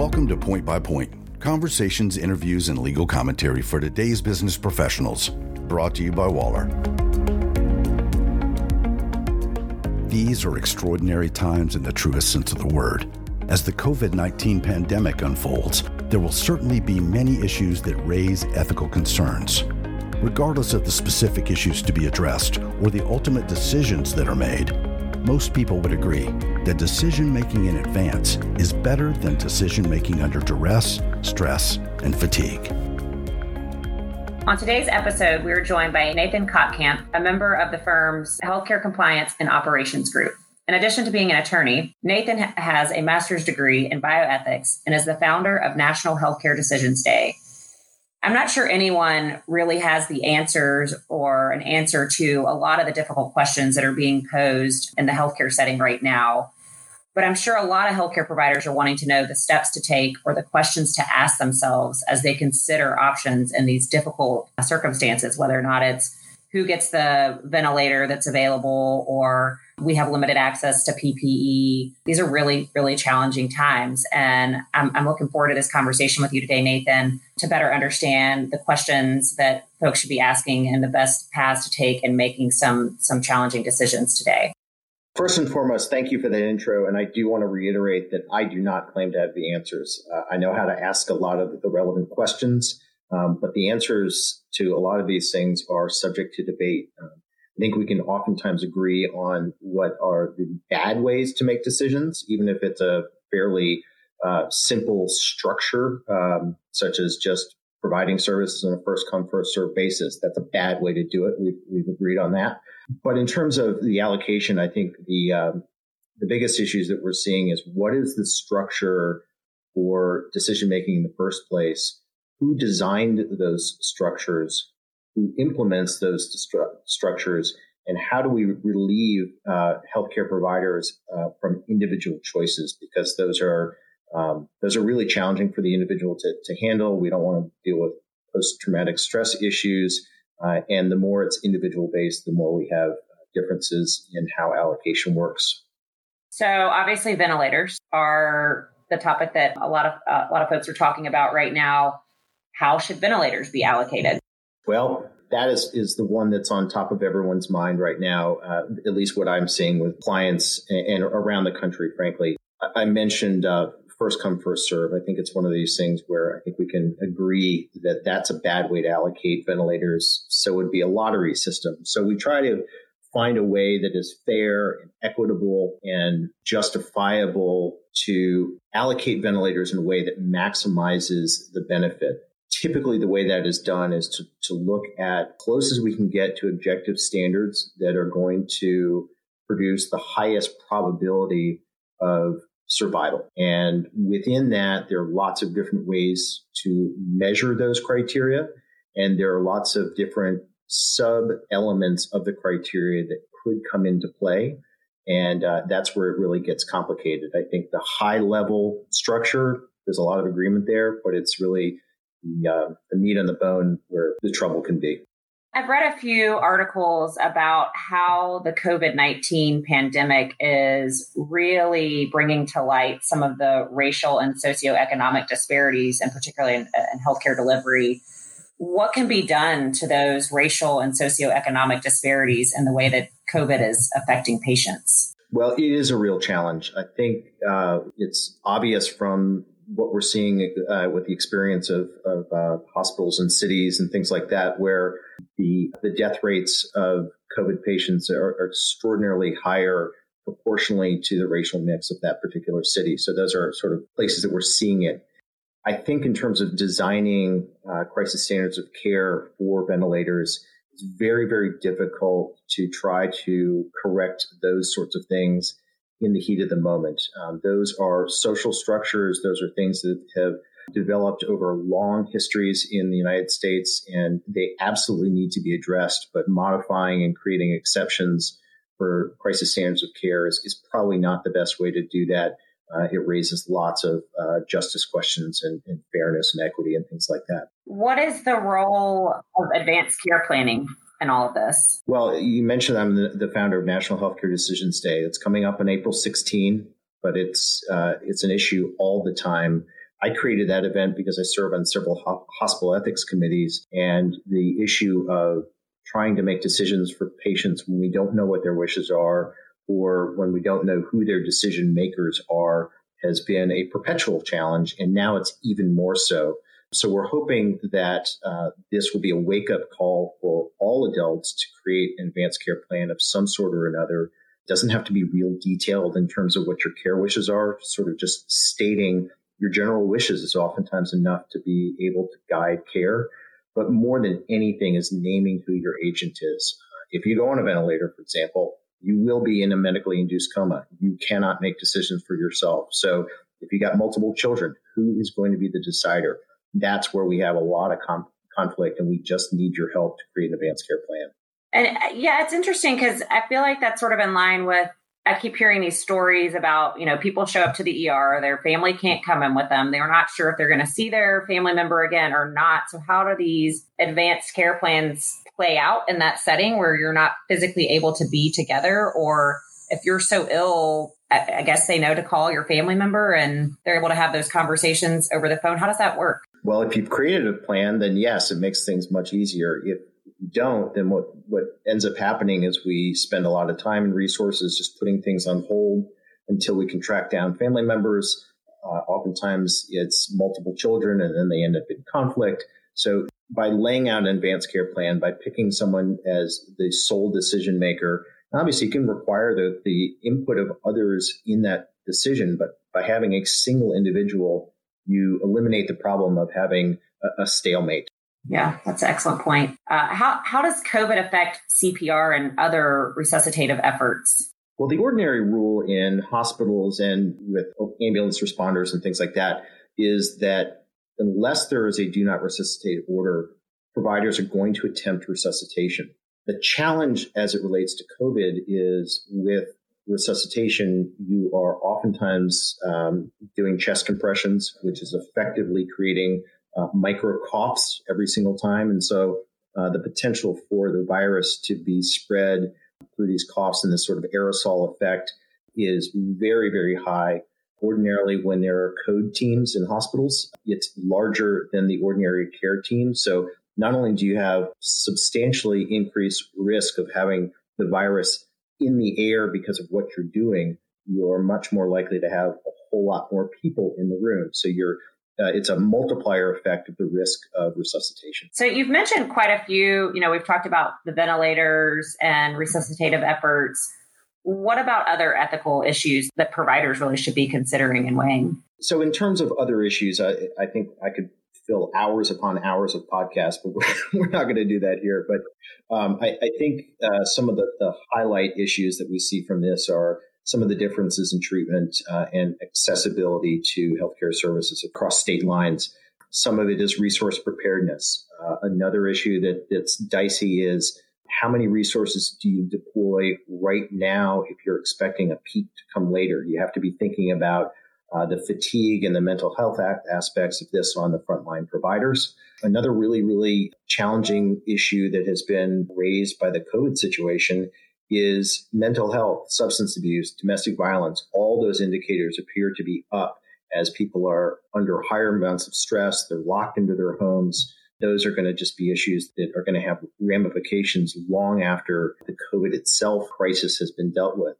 Welcome to Point by Point conversations, interviews, and legal commentary for today's business professionals. Brought to you by Waller. These are extraordinary times in the truest sense of the word. As the COVID 19 pandemic unfolds, there will certainly be many issues that raise ethical concerns. Regardless of the specific issues to be addressed or the ultimate decisions that are made, most people would agree that decision making in advance is better than decision making under duress, stress, and fatigue. On today's episode, we are joined by Nathan Kottkamp, a member of the firm's Healthcare Compliance and Operations Group. In addition to being an attorney, Nathan has a master's degree in bioethics and is the founder of National Healthcare Decisions Day, I'm not sure anyone really has the answers or an answer to a lot of the difficult questions that are being posed in the healthcare setting right now. But I'm sure a lot of healthcare providers are wanting to know the steps to take or the questions to ask themselves as they consider options in these difficult circumstances, whether or not it's who gets the ventilator that's available or we have limited access to PPE. These are really, really challenging times. And I'm, I'm, looking forward to this conversation with you today, Nathan, to better understand the questions that folks should be asking and the best paths to take in making some, some challenging decisions today. First and foremost, thank you for that intro. And I do want to reiterate that I do not claim to have the answers. Uh, I know how to ask a lot of the relevant questions, um, but the answers to a lot of these things are subject to debate. Um, I think we can oftentimes agree on what are the bad ways to make decisions, even if it's a fairly uh, simple structure, um, such as just providing services on a first come first serve basis. That's a bad way to do it. We've, we've agreed on that. But in terms of the allocation, I think the um, the biggest issues that we're seeing is what is the structure for decision making in the first place? Who designed those structures? who implements those structures and how do we relieve uh, healthcare providers uh, from individual choices? Because those are um, those are really challenging for the individual to, to handle. We don't want to deal with post-traumatic stress issues uh, and the more it's individual based the more we have differences in how allocation works. So obviously ventilators are the topic that a lot of uh, a lot of folks are talking about right now how should ventilators be allocated well, that is, is the one that's on top of everyone's mind right now, uh, at least what I'm seeing with clients and, and around the country, frankly. I, I mentioned uh, first come, first serve. I think it's one of these things where I think we can agree that that's a bad way to allocate ventilators. So it would be a lottery system. So we try to find a way that is fair and equitable and justifiable to allocate ventilators in a way that maximizes the benefit typically the way that is done is to, to look at close as we can get to objective standards that are going to produce the highest probability of survival. And within that, there are lots of different ways to measure those criteria. And there are lots of different sub elements of the criteria that could come into play. And uh, that's where it really gets complicated. I think the high level structure, there's a lot of agreement there, but it's really the, uh, the meat on the bone where the trouble can be. I've read a few articles about how the COVID 19 pandemic is really bringing to light some of the racial and socioeconomic disparities, and particularly in, in healthcare delivery. What can be done to those racial and socioeconomic disparities in the way that COVID is affecting patients? Well, it is a real challenge. I think uh, it's obvious from what we're seeing uh, with the experience of, of uh, hospitals and cities and things like that, where the the death rates of COVID patients are, are, extraordinarily higher proportionally to the racial mix of that particular city. So those are sort of places that we're seeing it. I think in terms of designing uh, crisis standards of care for ventilators, it's very very difficult to try to correct those sorts of things in the heat of the moment. Um, those are social structures. Those are things that have developed over long histories in the United States, and they absolutely need to be addressed. But modifying and creating exceptions for crisis standards of care is, is probably not the best way to do that. Uh, it raises lots of uh, justice questions and, and fairness and equity and things like that. What is the role of advanced care planning and all of this? Well, you mentioned I'm the, founder of National Healthcare Decisions Day. It's coming up on April 16, but it's uh, it's an issue all the time. I created that event because I serve on several ho- hospital ethics committees and the issue of trying to make decisions for patients when we don't know what their wishes are or when we don't know who their decision makers are has been a perpetual challenge. And now it's even more so. So we're hoping that uh, this will be a wake up call for all adults to create an advanced care plan of some sort or another. It doesn't have to be real detailed in terms of what your care wishes are, sort of just stating your general wishes is oftentimes enough to be able to guide care. But more than anything is naming who your agent is. If you go on a ventilator, for example, you will be in a medically induced coma. You cannot make decisions for yourself. So if you got multiple children, who is going to be the decider? That's where we have a lot of com- conflict and we just need your help to create an advanced care plan. And uh, yeah, it's interesting because I feel like that's sort of in line with I keep hearing these stories about, you know, people show up to the ER, their family can't come in with them. They're not sure if they're going to see their family member again or not. So, how do these advanced care plans play out in that setting where you're not physically able to be together? Or if you're so ill, I guess they know to call your family member and they're able to have those conversations over the phone. How does that work? Well, if you've created a plan, then yes, it makes things much easier. If you don't, then what, what ends up happening is we spend a lot of time and resources just putting things on hold until we can track down family members. Uh, oftentimes it's multiple children and then they end up in conflict. So by laying out an advanced care plan, by picking someone as the sole decision maker, obviously you can require the, the input of others in that decision, but by having a single individual, you eliminate the problem of having a, a stalemate. Yeah, that's an excellent point. Uh, how, how does COVID affect CPR and other resuscitative efforts? Well, the ordinary rule in hospitals and with ambulance responders and things like that is that unless there is a do not resuscitate order, providers are going to attempt resuscitation. The challenge as it relates to COVID is with resuscitation, you are oftentimes um, doing chest compressions, which is effectively creating uh, micro coughs every single time. And so uh, the potential for the virus to be spread through these coughs and this sort of aerosol effect is very, very high. Ordinarily, when there are code teams in hospitals, it's larger than the ordinary care team. So not only do you have substantially increased risk of having the virus in the air because of what you're doing, you're much more likely to have a whole lot more people in the room. So you're uh, it's a multiplier effect of the risk of resuscitation. So you've mentioned quite a few, you know, we've talked about the ventilators and resuscitative efforts. What about other ethical issues that providers really should be considering and weighing? So in terms of other issues, I, I think I could fill hours upon hours of podcasts, but we're, we're not going to do that here. But um, I, I, think uh, some of the, the highlight issues that we see from this are some of the differences in treatment uh, and accessibility to healthcare services across state lines. Some of it is resource preparedness. Uh, another issue that, that's dicey is how many resources do you deploy right now if you're expecting a peak to come later? You have to be thinking about uh, the fatigue and the mental health aspects of this on the frontline providers. Another really, really challenging issue that has been raised by the COVID situation is mental health, substance abuse, domestic violence. All those indicators appear to be up as people are under higher amounts of stress. They're locked into their homes. Those are going to just be issues that are going to have ramifications long after the COVID itself crisis has been dealt with.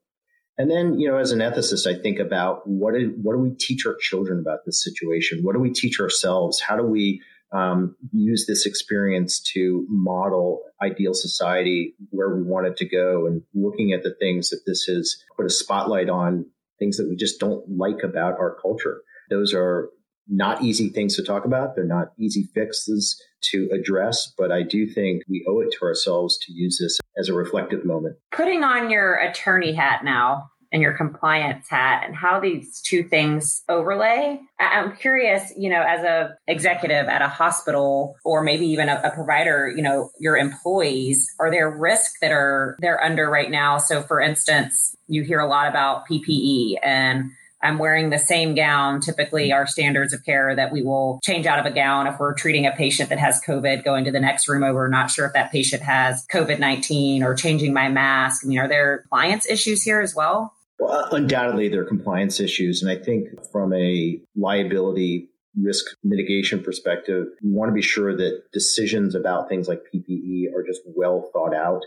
And then, you know, as an ethicist, I think about what do, what do we teach our children about this situation? What do we teach ourselves? How do we um, use this experience to model ideal society where we want it to go and looking at the things that this has put a spotlight on things that we just don't like about our culture. Those are not easy things to talk about. They're not easy fixes to address, but I do think we owe it to ourselves to use this as a reflective moment. Putting on your attorney hat now, and your compliance hat and how these two things overlay. I'm curious, you know, as a executive at a hospital or maybe even a, a provider, you know, your employees, are there risks that are they're under right now? So for instance, you hear a lot about PPE and I'm wearing the same gown, typically our standards of care that we will change out of a gown if we're treating a patient that has COVID, going to the next room over, not sure if that patient has COVID 19 or changing my mask. I mean, are there compliance issues here as well? Well, undoubtedly, there are compliance issues. And I think from a liability risk mitigation perspective, you want to be sure that decisions about things like PPE are just well thought out.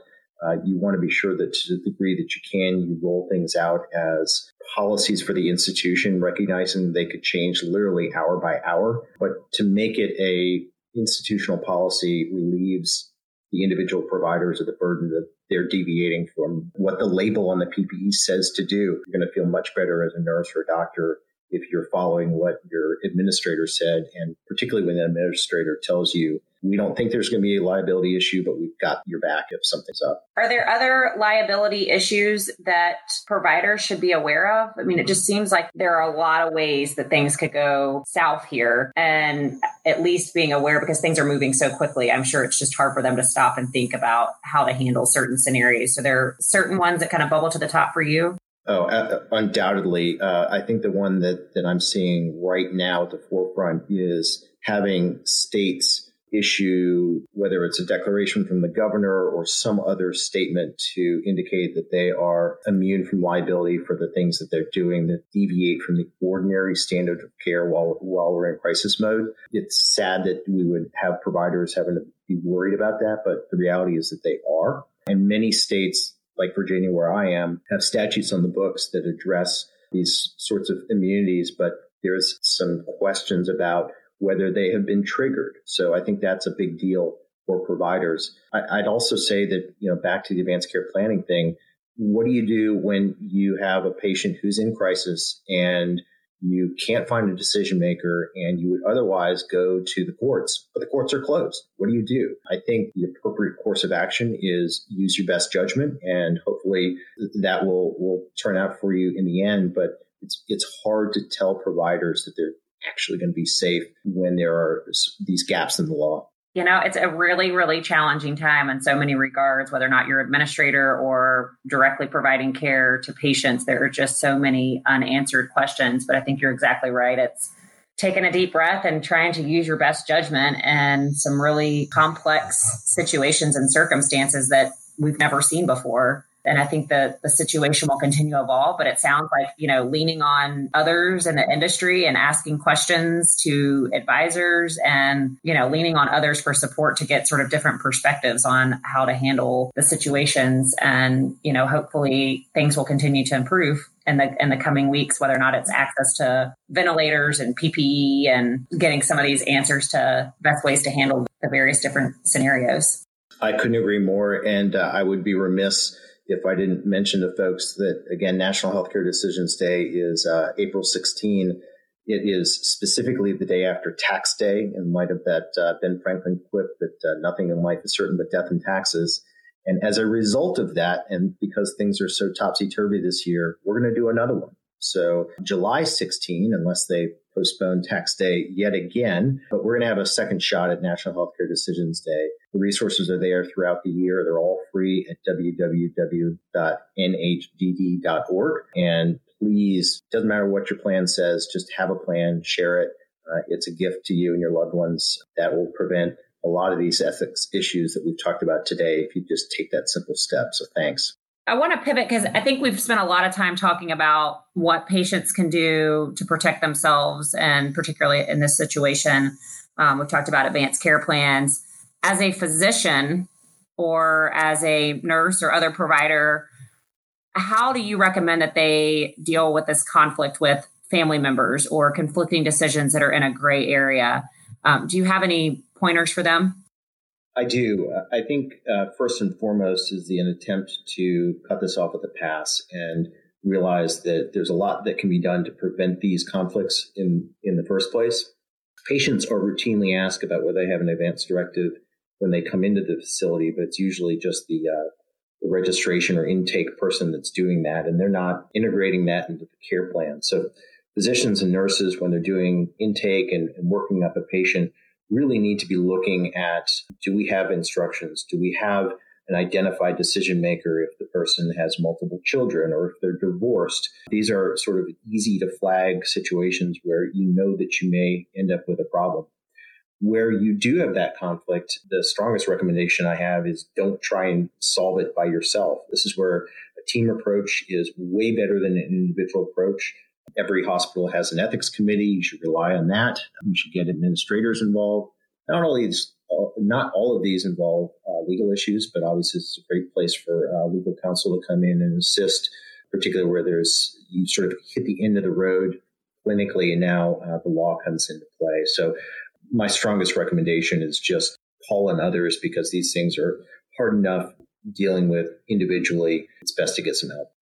Uh, you want to be sure that to the degree that you can, you roll things out as policies for the institution, recognizing they could change literally hour by hour. But to make it a institutional policy relieves the individual providers of the burden that they're deviating from what the label on the PPE says to do. You're going to feel much better as a nurse or a doctor if you're following what your administrator said, and particularly when the administrator tells you we don't think there's going to be a liability issue, but we've got your back if something's up. Are there other liability issues that providers should be aware of? I mean, it just seems like there are a lot of ways that things could go south here, and at least being aware because things are moving so quickly. I'm sure it's just hard for them to stop and think about how to handle certain scenarios. So there are certain ones that kind of bubble to the top for you. Oh, uh, undoubtedly. Uh, I think the one that, that I'm seeing right now at the forefront is having states issue, whether it's a declaration from the governor or some other statement to indicate that they are immune from liability for the things that they're doing that deviate from the ordinary standard of care while, while we're in crisis mode. It's sad that we would have providers having to be worried about that, but the reality is that they are. And many states, like Virginia, where I am, have statutes on the books that address these sorts of immunities, but there's some questions about whether they have been triggered. So I think that's a big deal for providers. I, would also say that, you know, back to the advanced care planning thing, what do you do when you have a patient who's in crisis and you can't find a decision maker and you would otherwise go to the courts, but the courts are closed. What do you do? I think the appropriate course of action is use your best judgment and hopefully that will, will turn out for you in the end. But it's, it's hard to tell providers that they're actually going to be safe when there are these gaps in the law. You know, it's a really, really challenging time in so many regards, whether or not you're administrator or directly providing care to patients. There are just so many unanswered questions. But I think you're exactly right. It's taking a deep breath and trying to use your best judgment and some really complex situations and circumstances that we've never seen before and I think that the situation will continue to evolve, but it sounds like, you know, leaning on others in the industry and asking questions to advisors and, you know, leaning on others for support to get sort of different perspectives on how to handle the situations. And, you know, hopefully things will continue to improve in the in the coming weeks, whether or not it's access to ventilators and PPE and getting some of these answers to best ways to handle the various different scenarios. I couldn't agree more. And uh, I would be remiss if I didn't mention to folks that again, National Healthcare Decisions Day is uh, April 16. It is specifically the day after tax day in light of that uh, Ben Franklin quip that uh, nothing in life is certain but death and taxes. And as a result of that, and because things are so topsy turvy this year, we're going to do another one. So July 16, unless they postpone tax day yet again, but we're going to have a second shot at National Healthcare Decisions Day. The resources are there throughout the year. They're all free at www.nhdd.org. And please, doesn't matter what your plan says, just have a plan, share it. Uh, it's a gift to you and your loved ones that will prevent a lot of these ethics issues that we've talked about today if you just take that simple step. So thanks. I want to pivot because I think we've spent a lot of time talking about what patients can do to protect themselves, and particularly in this situation, um, we've talked about advanced care plans. As a physician or as a nurse or other provider, how do you recommend that they deal with this conflict with family members or conflicting decisions that are in a gray area? Um, do you have any pointers for them? I do. I think uh, first and foremost is the an attempt to cut this off at the pass and realize that there's a lot that can be done to prevent these conflicts in in the first place. Patients are routinely asked about whether they have an advance directive when they come into the facility, but it's usually just the, uh, the registration or intake person that's doing that, and they're not integrating that into the care plan. So physicians and nurses, when they're doing intake and, and working up a patient, really need to be looking at do we have instructions? Do we have an identified decision maker if the person has multiple children or if they're divorced? These are sort of easy to flag situations where you know that you may end up with a problem. Where you do have that conflict, the strongest recommendation I have is don't try and solve it by yourself. This is where a team approach is way better than an individual approach. Every hospital has an ethics committee. You should rely on that. You should get administrators involved. Not only is uh, not all of these involve uh, legal issues, but obviously it's a great place for uh, legal counsel to come in and assist, particularly where there's you sort of hit the end of the road clinically, and now uh, the law comes into play. So, my strongest recommendation is just call on others because these things are hard enough dealing with individually. It's best to get some help.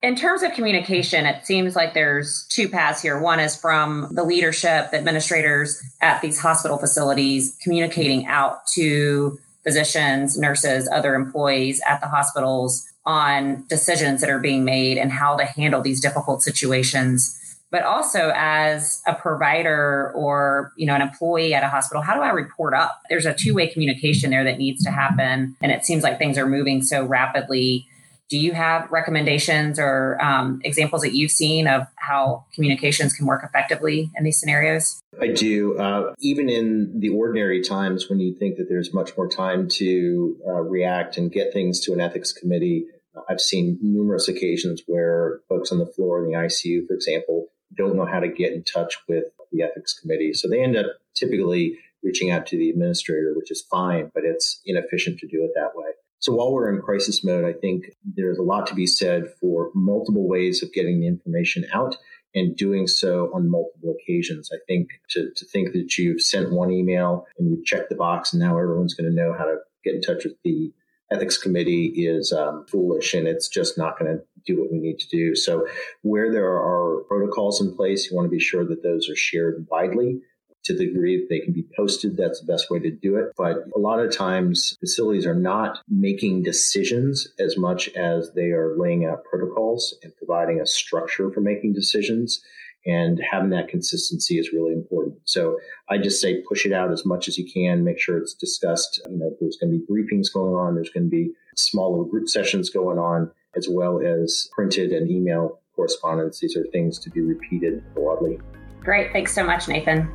In terms of communication, it seems like there's two paths here. One is from the leadership, the administrators at these hospital facilities communicating out to physicians, nurses, other employees at the hospitals on decisions that are being made and how to handle these difficult situations. But also as a provider or, you know, an employee at a hospital, how do I report up? There's a two-way communication there that needs to happen. And it seems like things are moving so rapidly do you have recommendations or um, examples that you've seen of how communications can work effectively in these scenarios? I do. Uh, even in the ordinary times when you think that there's much more time to uh, react and get things to an ethics committee, I've seen numerous occasions where folks on the floor in the ICU, for example, don't know how to get in touch with the ethics committee. So they end up typically reaching out to the administrator, which is fine, but it's inefficient to do it that way. So while we're in crisis mode, I think there's a lot to be said for multiple ways of getting the information out and doing so on multiple occasions. I think to, to think that you've sent one email and you've checked the box and now everyone's going to know how to get in touch with the ethics committee is um, foolish and it's just not going to do what we need to do. So where there are protocols in place, you want to be sure that those are shared widely to the degree that they can be posted, that's the best way to do it. But a lot of times facilities are not making decisions as much as they are laying out protocols and providing a structure for making decisions. And having that consistency is really important. So I just say push it out as much as you can. Make sure it's discussed. You know, there's going to be briefings going on. There's going to be small little group sessions going on, as well as printed and email correspondence. These are things to be repeated broadly. Great. Thanks so much, Nathan.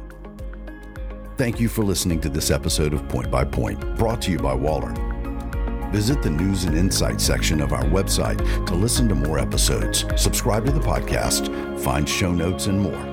Thank you for listening to this episode of Point by Point, brought to you by Waller. Visit the news and insights section of our website to listen to more episodes, subscribe to the podcast, find show notes, and more.